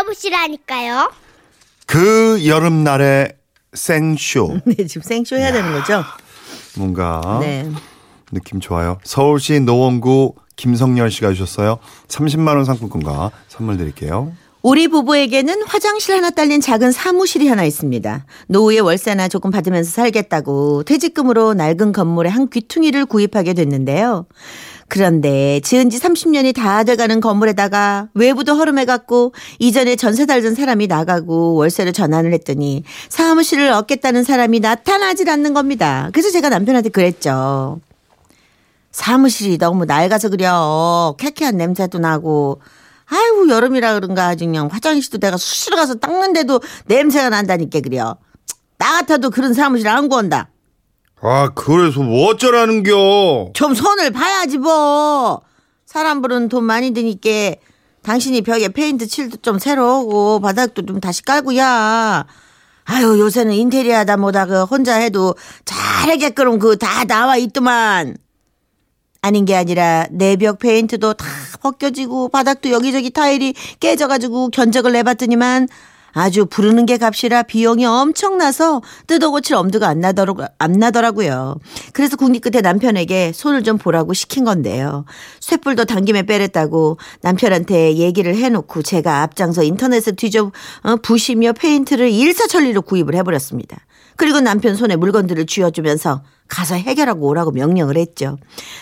들어보시라니까요. 그 여름날의 생쇼. 네, 지금 생쇼 해야 되는 거죠? 뭔가 네. 느낌 좋아요. 서울시 노원구 김성열 씨가 주셨어요. 30만 원 상품권과 선물 드릴게요. 우리 부부에게는 화장실 하나 딸린 작은 사무실이 하나 있습니다. 노후에 월세나 조금 받으면서 살겠다고 퇴직금으로 낡은 건물에 한 귀퉁이를 구입하게 됐는데요. 그런데 지은 지 30년이 다 돼가는 건물에다가 외부도 허름해갖고 이전에 전세 달던 사람이 나가고 월세를 전환을 했더니 사무실을 얻겠다는 사람이 나타나질 않는 겁니다. 그래서 제가 남편한테 그랬죠. 사무실이 너무 낡아서 그려. 쾌쾌한 냄새도 나고. 아이고 여름이라 그런가 아주 그냥 화장실도 내가 수시로 가서 닦는데도 냄새가 난다니까 그려. 나 같아도 그런 사무실 안 구한다. 아, 그래서 뭐 어쩌라는겨? 좀 손을 봐야지 뭐. 사람 부르는 돈 많이 드니까 당신이 벽에 페인트 칠도 좀 새로 오고 바닥도 좀 다시 깔고야. 아유 요새는 인테리어다 뭐다 그 혼자 해도 잘하게끔 그 다 나와 있더만. 아닌 게 아니라 내 벽 페인트도 다 벗겨지고 바닥도 여기저기 타일이 깨져가지고 견적을 내봤더니만 아주 부르는 게 값이라 비용이 엄청나서 뜯어 고칠 엄두가 안, 나더라, 안 나더라고요. 그래서 국립 끝에 남편에게 손을 좀 보라고 시킨 건데요. 쇳불도 당김에 빼랬다고 남편한테 얘기를 해놓고 제가 앞장서 인터넷에 뒤져 어, 부시며 페인트를 일사천리로 구입을 해버렸습니다. 그리고 남편 손에 물건들을 쥐어주면서 가서 해결하고 오라고 명령을 했죠.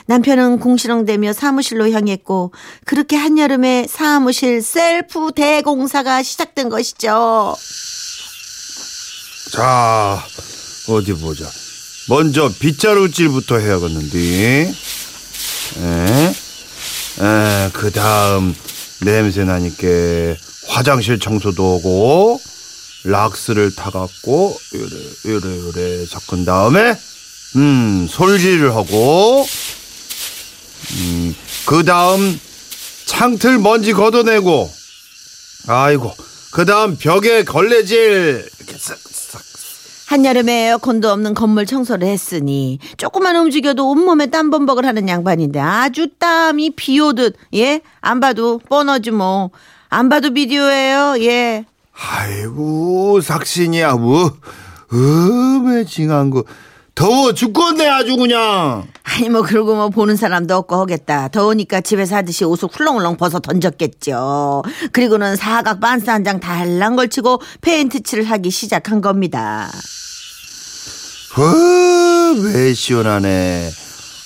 남편은 궁시렁대며 사무실로 향했고 그렇게 한여름에 사무실 셀프 대공사가 시작된 것이죠. 자, 어디 보자. 먼저 빗자루질부터 해야겠는데. 그 다음 냄새 나니까 화장실 청소도 오고 락스를 타갖고 요래 요래 요래 섞은 다음에 음 솔질을 하고 음, 그 다음 창틀 먼지 걷어내고 아이고 그 다음 벽에 걸레질 이렇게 싹싹 한여름에 에어컨도 없는 건물 청소를 했으니 조금만 움직여도 온몸에 땀범벅을 하는 양반인데 아주 땀이 비 오듯 예? 안 봐도 뻔하지 뭐. 안 봐도 비디오예요. 예. 아이고 삭신이야 뭐 음해징한 거 더워 죽겠네 아주 그냥 아니 뭐 그러고 뭐 보는 사람도 없고 하겠다. 더우니까 집에서 하듯이 옷을 훌렁훌렁 벗어 던졌겠죠. 그리고는 사각 빤스 한 장 달랑 걸치고 페인트 칠을 하기 시작한 겁니다. 어 왜 시원하네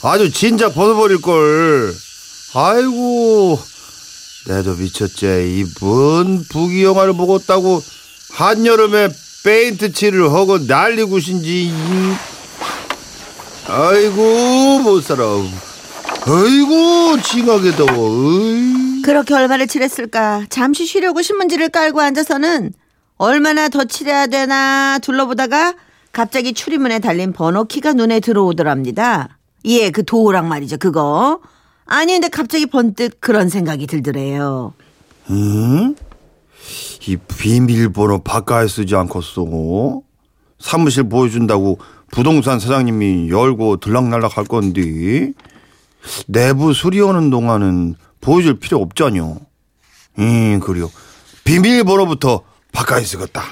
아주 진짜 벗어버릴 걸 아이고 내도 미쳤지 이 뭔 부귀영화를 보겠다고 한여름에 페인트 칠을 하고 난리 굿인지 아이고 못 살아 아이고 징하게 더워 어이. 그렇게 얼마를 칠했을까? 잠시 쉬려고 신문지를 깔고 앉아서는 얼마나 더 칠해야 되나 둘러보다가 갑자기 출입문에 달린 번호키가 눈에 들어오더랍니다. 예, 그 도우랑 말이죠, 그거. 아니, 근데 갑자기 번뜩 그런 생각이 들더래요. 응? 이 비밀번호 바꿔 쓰지 않겠어? 사무실 보여준다고 부동산 사장님이 열고 들락날락 할 건데 내부 수리하는 동안은 보여줄 필요 없잖여. 응, 그래요. 비밀번호부터 바꿔 쓰겠다.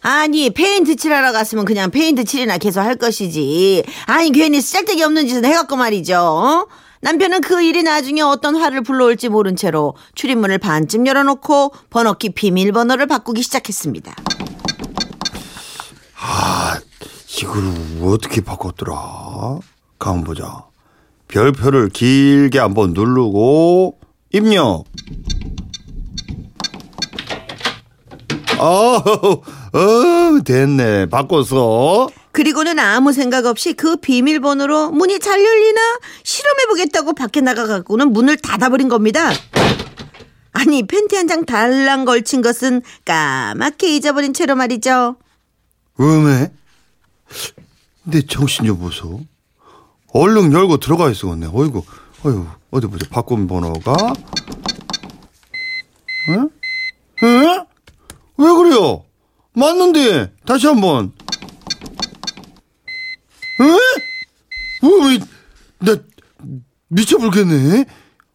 아니, 페인트 칠하러 갔으면 그냥 페인트 칠이나 계속 할 것이지. 아니, 괜히 쓸데기 없는 짓을 해갖고 말이죠. 어? 남편은 그 일이 나중에 어떤 화를 불러올지 모른 채로 출입문을 반쯤 열어놓고 번호키 비밀번호를 바꾸기 시작했습니다. 아, 이걸 어떻게 바꿨더라? 가만 보자. 별표를 길게 한번 누르고 입력. 어, 어, 됐네. 바꿨어. 그리고는 아무 생각 없이 그 비밀번호로 문이 잘 열리나 실험해보겠다고 밖에 나가갖고는 문을 닫아버린 겁니다. 아니 팬티 한 장 달랑 걸친 것은 까맣게 잊어버린 채로 말이죠. 음에? 내 정신 좀 보소. 얼른 열고 들어가 있었네. 어이구, 어이구, 어디 보자. 바꾼 번호가. 응? 응? 왜 그래요? 맞는데. 다시 한 번. 응? 어, 왜, 나, 미쳐버리겠네.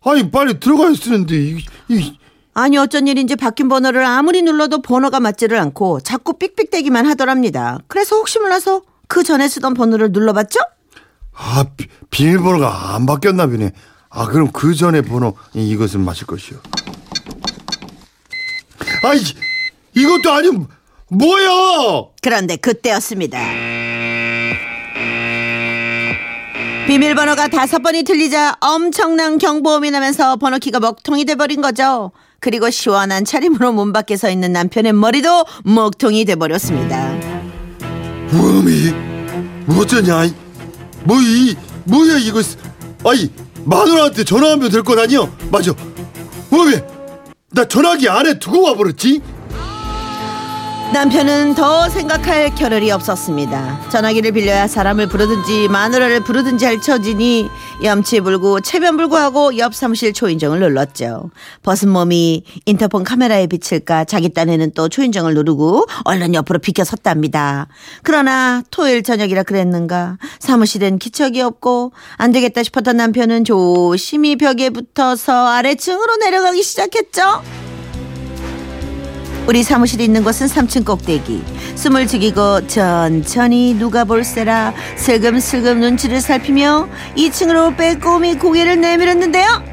아니, 빨리 들어가 있으는데, 이, 이, 아니 어쩐 일인지 바뀐 번호를 아무리 눌러도 번호가 맞지를 않고 자꾸 삑삑대기만 하더랍니다. 그래서 혹시 몰라서 그 전에 쓰던 번호를 눌러봤죠? 아, 비, 비밀번호가 안 바뀌었나 보네. 아, 그럼 그 전에 번호 이- 이것은 마실 것이요. 아이, 이것도 아니고 뭐야? 그런데 그때였습니다. 비밀번호가 다섯 번이 틀리자 엄청난 경보음이 나면서 번호키가 먹통이 돼버린 거죠. 그리고 시원한 차림으로 문 밖에 서 있는 남편의 머리도 먹통이 돼버렸습니다. 뭐미? 어쩌냐? 뭐이 뭐야 이거? 아이 마누라한테 전화하면 될것 아니야? 맞아. 뭐미? 나 전화기 안에 두고 와버렸지? 남편은 더 생각할 겨를이 없었습니다. 전화기를 빌려야 사람을 부르든지 마누라를 부르든지 할 처지니 염치 불구 체면 불구하고 옆 사무실 초인종을 눌렀죠. 벗은 몸이 인터폰 카메라에 비칠까 자기 딴에는 또 초인종을 누르고 얼른 옆으로 비켜 섰답니다. 그러나 토요일 저녁이라 그랬는가 사무실엔 기척이 없고 안 되겠다 싶었던 남편은 조심히 벽에 붙어서 아래층으로 내려가기 시작했죠. 우리 사무실이 있는 곳은 3층 꼭대기. 숨을 죽이고 천천히 누가 볼세라 슬금슬금 눈치를 살피며 2층으로 빼꼼히 고개를 내밀었는데요.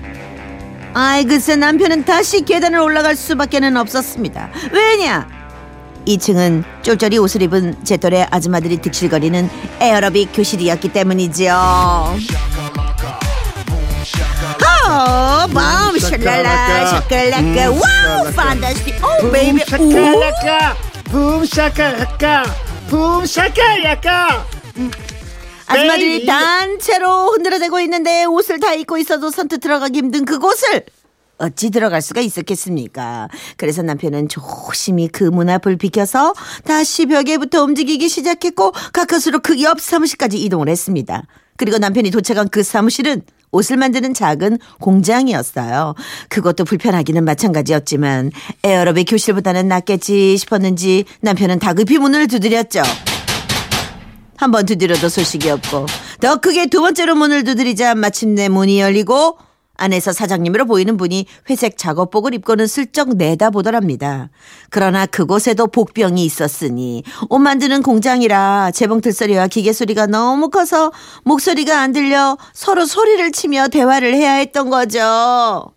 아이 글쎄 남편은 다시 계단을 올라갈 수밖에는 없었습니다. 왜냐? 2층은 쫄쫄이 옷을 입은 제 또래 아줌마들이 득실거리는 에어로빅 교실이었기 때문이지요. 어, 맘 샬랄라 shakalaka wow fantastic oh baby oh shakalaka boom shakalaka boom shakalaka 아줌마들이. 단체로 흔들어대고 있는데 옷을 다 입고 있어도 선뜻 들어가기 힘든 그곳을 어찌 들어갈 수가 있었겠습니까? 그래서 남편은 조심히 그 문 앞을 비켜서 다시 벽에부터 움직이기 시작했고 가까스로 그 옆 사무실까지 이동을 했습니다. 그리고 남편이 도착한 그 사무실은 옷을 만드는 작은 공장이었어요. 그것도 불편하기는 마찬가지였지만 에어로빅 교실보다는 낫겠지 싶었는지 남편은 다급히 문을 두드렸죠. 한 번 두드려도 소식이 없고 더 크게 두 번째로 문을 두드리자 마침내 문이 열리고 안에서 사장님으로 보이는 분이 회색 작업복을 입고는 슬쩍 내다보더랍니다. 그러나 그곳에도 복병이 있었으니 옷 만드는 공장이라 재봉틀 소리와 기계 소리가 너무 커서 목소리가 안 들려 서로 소리를 치며 대화를 해야 했던 거죠.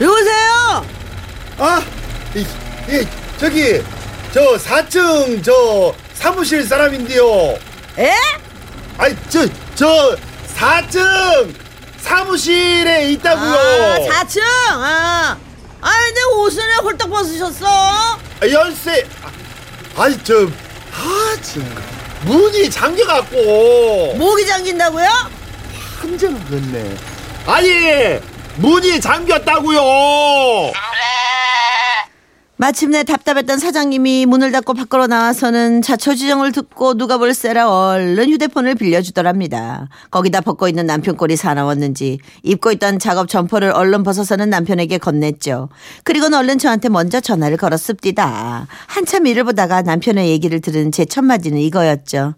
여보세요? 아, 이, 이, 저기 저 4층 저 사무실 사람인데요. 에? 아이 저저 4층 사무실에 있다고요. 아, 4층. 아. 아, 근데 옷을 왜 홀딱 벗으셨어? 아, 열쇠. 아, 아이 저 아, 참. 문이 잠겨갖고 목이 잠긴다고요? 한참 됐네. 아니 문이 잠겼다고요. 마침내 답답했던 사장님이 문을 닫고 밖으로 나와서는 자초지종을 듣고 누가 볼세라 얼른 휴대폰을 빌려주더랍니다. 거기다 벗고 있는 남편 꼴이 사나웠는지 입고 있던 작업 점퍼를 얼른 벗어서는 남편에게 건넸죠. 그리고는 얼른 저한테 먼저 전화를 걸었습니다. 한참 일을 보다가 남편의 얘기를 들은 제 첫 마디는 이거였죠.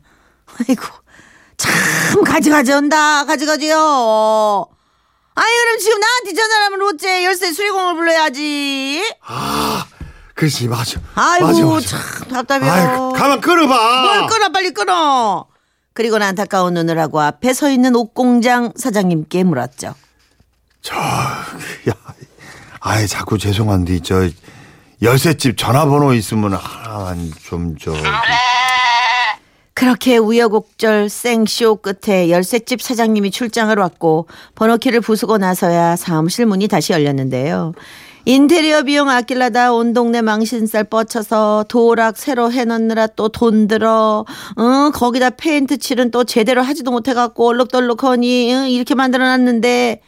아이고 참 가지가지 온다 가지가지요. 아니 그럼 지금 나한테 전화를 하면 어째 열쇠 수리공을 불러야지. 아, 그렇지 맞아. 아이고 맞아, 맞아. 참 답답해요. 아이 가만 끊어봐. 뭘 끊어 빨리 끊어. 그리고는 안타까운 하고 앞에 서 있는 옷공장 사장님께 물었죠. 저, 야, 아이 자꾸 죄송한데 저 열쇠집 전화번호 있으면 하나만 좀 저. 그렇게 우여곡절 생쇼 끝에 열쇠집 사장님이 출장을 왔고 번호키를 부수고 나서야 사무실 문이 다시 열렸는데요. 인테리어 비용 아낄라다 온 동네 망신살 뻗쳐서 도락 새로 해놓느라 또 돈 들어 어, 거기다 페인트 칠은 또 제대로 하지도 못해갖고 얼룩덜룩하니 어, 이렇게 만들어놨는데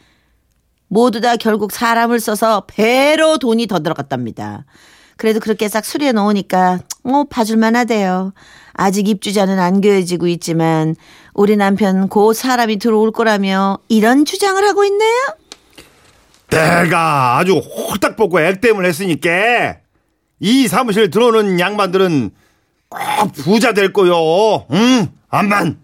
모두 다 결국 사람을 써서 배로 돈이 더 들어갔답니다. 그래도 그렇게 싹 수리해 놓으니까 뭐 봐줄만 하대요. 아직 입주자는 안 그어지고 있지만 우리 남편 곧 사람이 들어올 거라며 이런 주장을 하고 있네요. 내가 아주 홀딱 벗고 액땜을 했으니까 이 사무실 들어오는 양반들은 꼭 부자 될 거요. 응, 암만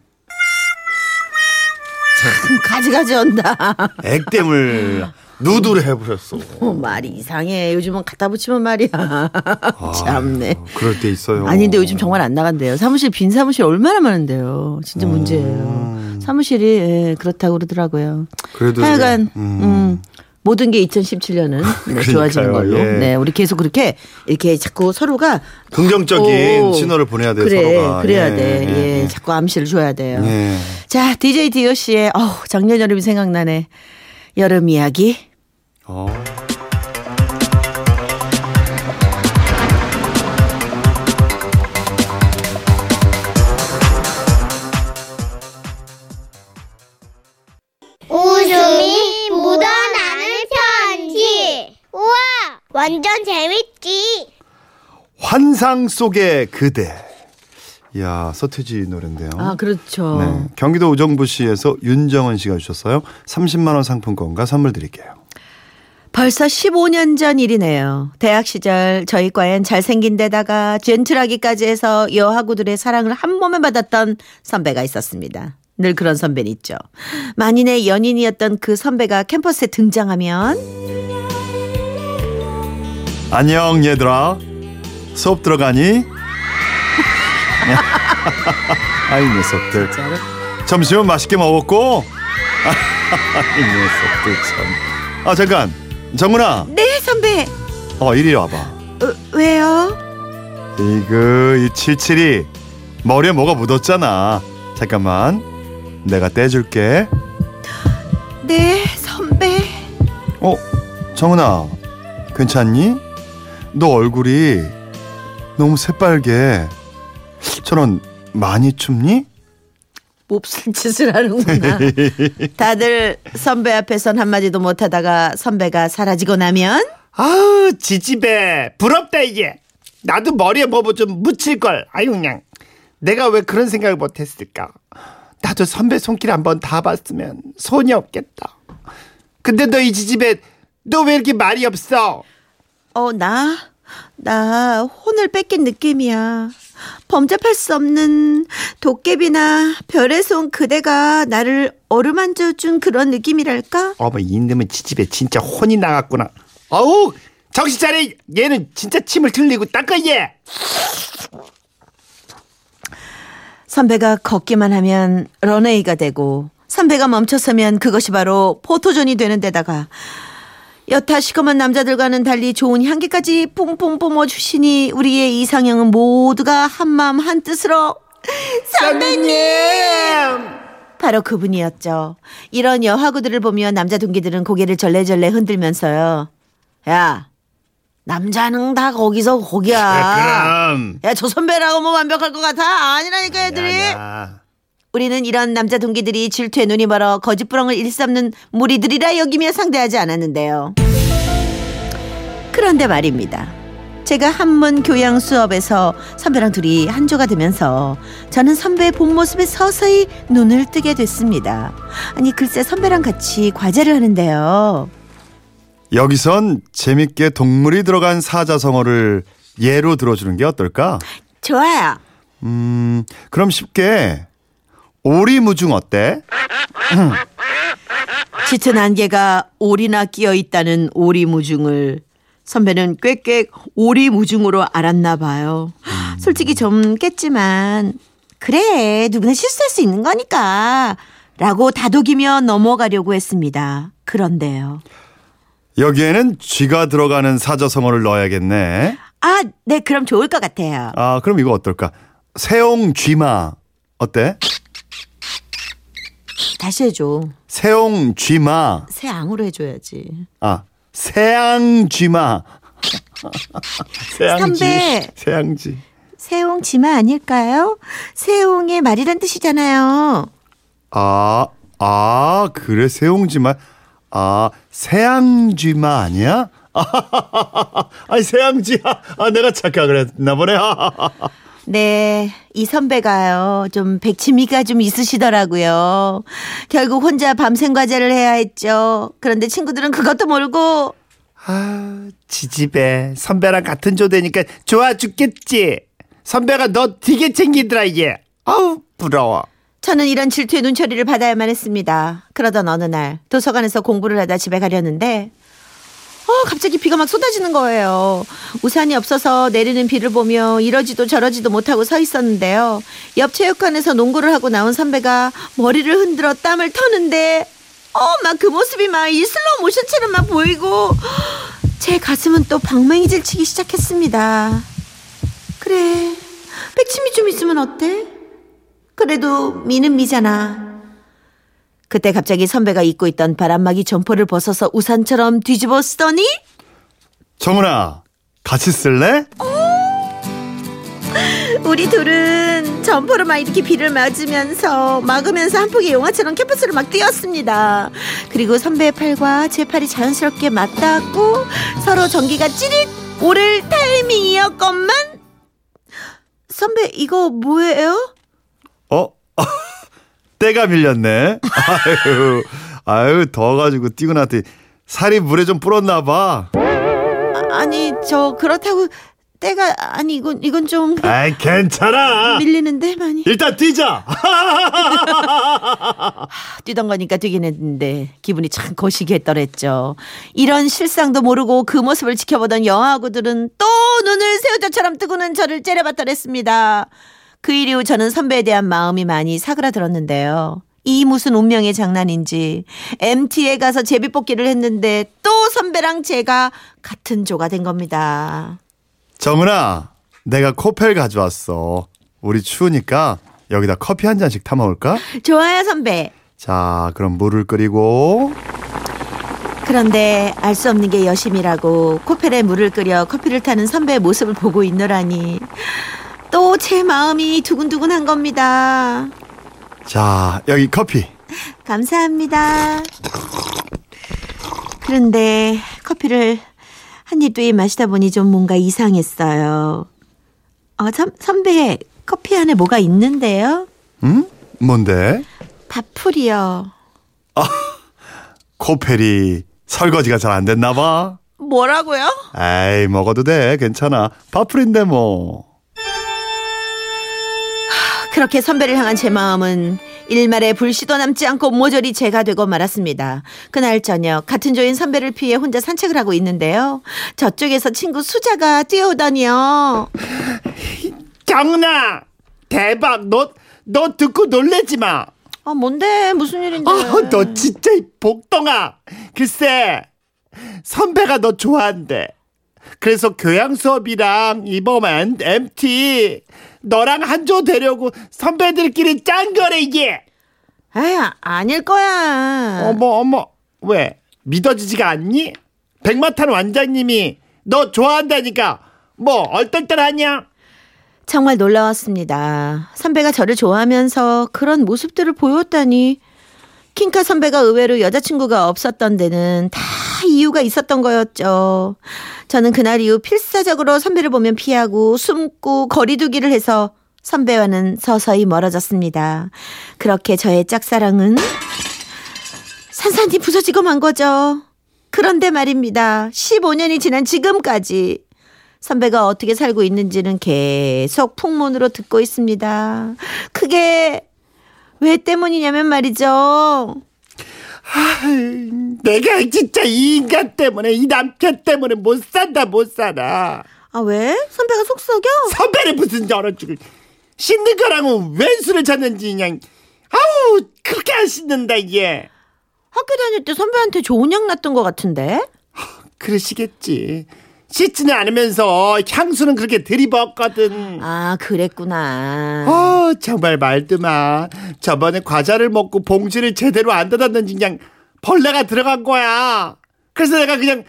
참 가지가지 온다. 액땜을 누드를 해버렸어. 어, 말이 이상해. 요즘은 갖다 붙이면 말이야. 참네. 그럴 때 있어요. 아닌데 요즘 정말 안 나간대요. 사무실 빈 사무실 얼마나 많은데요. 진짜 문제예요. 사무실이 예, 그렇다고 그러더라고요. 그래도 하여간 네. 음. 음, 모든 게 2017년은 네, 좋아지는 걸로. 예. 네, 우리 계속 그렇게 이렇게 자꾸 서로가 긍정적인 오, 신호를 보내야 돼요, 그래, 서로가. 그래야 예, 돼. 예, 예, 예. 자꾸 암시를 줘야 돼요. 예. 자, DJ 디오 씨의 어우, 작년 여름이 생각나네. 여름 이야기. 어. 완전 재밌지. 환상 속의 그대. 야 서태지 노래인데요. 아, 그렇죠. 네. 경기도 우정부시에서 윤정은 씨가 주셨어요. 30만 원 상품권과 선물 드릴게요. 벌써 15년 전 일이네요. 대학 시절 저희 과엔 잘생긴 데다가 젠틀하기까지 해서 여하구들의 사랑을 한 몸에 받았던 선배가 있었습니다. 늘 그런 선배는 있죠. 만인의 연인이었던 그 선배가 캠퍼스에 등장하면 안녕 얘들아. 수업 들어가니? 아이 녀석들. 점심은 맛있게 먹었고. 이 녀석들 참. 아 잠깐. 정훈아. 네 선배 어 이리 와봐. 어, 왜요? 이그 이 칠칠이 머리에 뭐가 묻었잖아. 잠깐만. 내가 떼줄게. 네 선배 어 정훈아 괜찮니? 너 얼굴이 너무 새빨개. 저런 많이 춥니? 몹쓸 짓을 하는구나. 다들 선배 앞에선 한마디도 못하다가 선배가 사라지고 나면? 아우 지지배. 부럽다 이게. 나도 머리에 뭐좀 묻힐 걸. 아유 그냥. 내가 왜 그런 생각을 못했을까? 나도 선배 손길 한번 닿아봤으면 손이 없겠다. 근데 너 이 지지배 너 왜 이렇게 말이 없어 어, 나, 나 혼을 뺏긴 느낌이야. 범접할 수 없는 도깨비나 별에서 온 그대가 나를 어루만져 준 그런 느낌이랄까? 어머 이놈의 지지배 진짜 혼이 나갔구나 어우 정신 차려 얘는 진짜 침을 틀리고 닦아 얘 선배가 걷기만 하면 런웨이가 되고 선배가 멈춰서면 그것이 바로 포토존이 되는 데다가 여타 시커먼 남자들과는 달리 좋은 향기까지 뿡뿡 뿜어주시니 우리의 이상형은 모두가 한마음 한뜻으로 선배님 바로 그분이었죠. 이런 여하구들을 보며 남자 동기들은 고개를 절레절레 흔들면서요. 야, 남자는 다 거기서 거기야. 그럼. 야, 저 선배라고 뭐 완벽할 것 같아? 아니라니까 애들이. 야, 우리는 이런 남자 동기들이 질투에 눈이 멀어 거짓부렁을 일삼는 무리들이라 여기며 상대하지 않았는데요. 그런데 말입니다. 제가 한문 교양 수업에서 선배랑 둘이 한조가 되면서 저는 선배의 본 모습에 서서히 눈을 뜨게 됐습니다. 아니 글쎄 선배랑 같이 과제를 하는데요. 여기선 재밌게 동물이 들어간 사자성어를 예로 들어주는 게 어떨까? 좋아요. 음, 그럼 쉽게 오리무중 어때? 짙은 안개가 오리나 끼어 있다는 오리무중을 선배는 꽥꽥 오리무중으로 알았나 봐요. 솔직히 좀 깼지만 그래 누구나 실수할 수 있는 거니까 라고 다독이며 넘어가려고 했습니다. 그런데요. 여기에는 쥐가 들어가는 사자성어를 넣어야겠네. 아, 네 그럼 좋을 것 같아요. 아, 그럼 이거 어떨까? 세옹 쥐마 어때? 다시 해줘. 세옹 쥐마. 새앙으로 해줘야지. 아, 세앙 쥐마. 세앙쥐. 선배. 세앙쥐. 새옹 지마 아닐까요? 새옹의 말이란 뜻이잖아요. 아, 아, 그래 세옹쥐마. 아, 세앙쥐마 아니야? 아니 세앙쥐야. 아, 내가 착각을 했나 보네. 네, 이 선배가요, 좀 백치미가 좀 있으시더라고요. 결국 혼자 밤샘 과제를 해야 했죠. 그런데 친구들은 그것도 모르고, 아 지지배 선배랑 같은 조대니까 좋아 죽겠지 선배가 너 되게 챙기더라 얘 아우 부러워 저는 이런 질투의 눈초리를 받아야만 했습니다. 그러던 어느 날 도서관에서 공부를 하다 집에 가려는데 어, 갑자기 비가 막 쏟아지는 거예요. 우산이 없어서 내리는 비를 보며 이러지도 저러지도 못하고 서 있었는데요. 옆 체육관에서 농구를 하고 나온 선배가 머리를 흔들어 땀을 터는데 어, 막 그 모습이 막 이 슬로우 모션처럼 막 보이고 제 가슴은 또 방망이질 치기 시작했습니다. 그래. 백치미 좀 있으면 어때? 그래도 미는 미잖아. 그때 갑자기 선배가 입고 있던 바람막이 점퍼를 벗어서 우산처럼 뒤집어 쓰더니 정은아, 같이 쓸래? 우리 둘은 점퍼로 막 이렇게 비를 맞으면서 막으면서 한 폭의 영화처럼 캠퍼스를 막 뛰었습니다. 그리고 선배의 팔과 제 팔이 자연스럽게 맞닿았고 서로 전기가 찌릿 오를 타이밍이었건만 선배 이거 뭐예요? 어? 때가 밀렸네. 아유, 아유, 더워가지고 뛰고 나더니 살이 물에 좀 불었나 봐. 아, 아니 저 그렇다고 때가 아니 이건 이건 좀 아이, 괜찮아. 밀리는데 많이 일단 뛰자. 뛰던 거니까 뛰긴 했는데 기분이 참 거시기했더랬죠. 이런 실상도 모르고 그 모습을 지켜보던 영화구들은 또 눈을 새우젓처럼 뜨고는 저를 째려봤더랬습니다. 그 일 이후 저는 선배에 대한 마음이 많이 사그라들었는데요. 이 무슨 운명의 장난인지 MT에 가서 제비뽑기를 했는데 또 선배랑 제가 같은 조가 된 겁니다. 정은아, 내가 코펠 가져왔어. 우리 추우니까 여기다 커피 한 잔씩 타 먹을까? 좋아요 선배. 자, 그럼 물을 끓이고 그런데 알 수 없는 게 여심이라고 코펠에 물을 끓여 커피를 타는 선배의 모습을 보고 있노라니 또 제 마음이 두근두근한 겁니다. 자, 여기 커피. 감사합니다. 그런데 커피를 한입두입 마시다 보니 좀 뭔가 이상했어요. 어, 선, 선배 커피 안에 뭐가 있는데요? 응? 뭔데? 밥풀이요. 코펠이 설거지가 잘 안 됐나 봐. 뭐라고요? 에이, 먹어도 돼. 괜찮아. 파풀인데 뭐. 그렇게 선배를 향한 제 마음은 일말의 불씨도 남지 않고 모조리 제가 되고 말았습니다. 그날 저녁 같은 조인 선배를 피해 혼자 산책을 하고 있는데요. 저쪽에서 친구 수자가 뛰어오더니요. 정은아 대박 너 너 듣고 놀래지 마. 아 뭔데 무슨 일인데? 어, 너 진짜 이 복덩아. 글쎄 선배가 너 좋아한대. 그래서 교양 수업이랑 이번 MT 너랑 한 조 되려고 선배들끼리 짠 거래 이게. 에이 아닐 거야. 어머 어머 왜 믿어지지가 않니? 백마탄 원장님이 너 좋아한다니까 뭐 얼떨떨하냐? 정말 놀라웠습니다. 선배가 저를 좋아하면서 그런 모습들을 보였다니. 킹카 선배가 의외로 여자친구가 없었던 데는 다 이유가 있었던 거였죠. 저는 그날 이후 필사적으로 선배를 보면 피하고 숨고 거리두기를 해서 선배와는 서서히 멀어졌습니다. 그렇게 저의 짝사랑은 산산이 부서지고 만 거죠. 그런데 말입니다. 15년이 지난 지금까지 선배가 어떻게 살고 있는지는 계속 풍문으로 듣고 있습니다. 그게 왜 때문이냐면 말이죠. 아이, 내가 진짜 이 인간 때문에 이 남편 때문에 못 산다 못 살아. 아 왜? 선배가 속 썩여? 선배는 무슨 저런 죽을 씻는 거랑은 웬 수를 찾는지 그냥 아우 그렇게 안 씻는다 이게 학교 다닐 때 선배한테 좋은 약 났던 것 같은데? 그러시겠지 씻지는 않으면서 향수는 그렇게 들이붓거든 아 그랬구나. 어 정말 말드마 저번에 과자를 먹고 봉지를 제대로 안 닫았는지 그냥 벌레가 들어간 거야 그래서 내가 그냥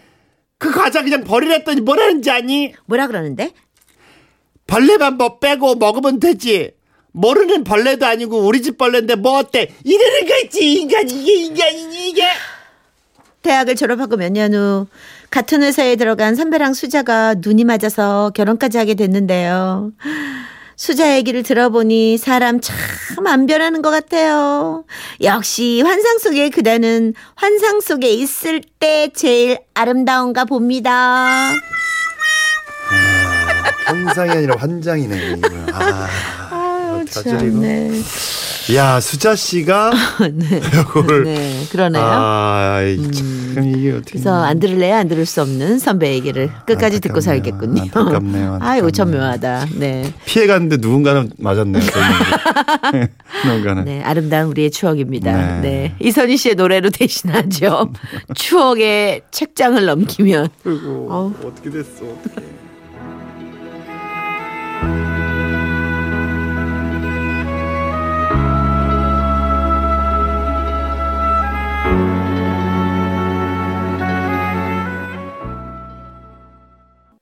그 과자 그냥 버리랬더니 뭐라는지 아니 뭐라 그러는데? 벌레만 뭐 빼고 먹으면 되지. 모르는 벌레도 아니고 우리 집 벌레인데 뭐 어때? 이러는 거 있지 인간 이게 인간이니 이게. 대학을 졸업하고 몇 년 후 같은 회사에 들어간 선배랑 수자가 눈이 맞아서 결혼까지 하게 됐는데요. 수자 얘기를 들어보니 사람 참 안 변하는 것 같아요. 역시 환상 속의 그대는 환상 속에 있을 때 제일 아름다운가 봅니다. 환상이 아니라 환장이네. 아, 이거? 네. 야 수자 씨가 네. 이걸 네, 그러네요. 아, 이참 이게 어떻게 그래서 안 들을래야 안 들을 수 없는 선배 얘기를 끝까지 듣고 안타깝네요. 살겠군요. 안타깝네요. 아유, 안타깝네요. 참 묘하다. 네. 피해 갔는데 누군가는 맞았네요. 누군가는. 네, 아름다운 우리의 추억입니다. 네. 네. 이선희 씨의 노래로 대신하죠. 추억의 책장을 넘기면. 아이고. 어떻게 됐어? 어떡해.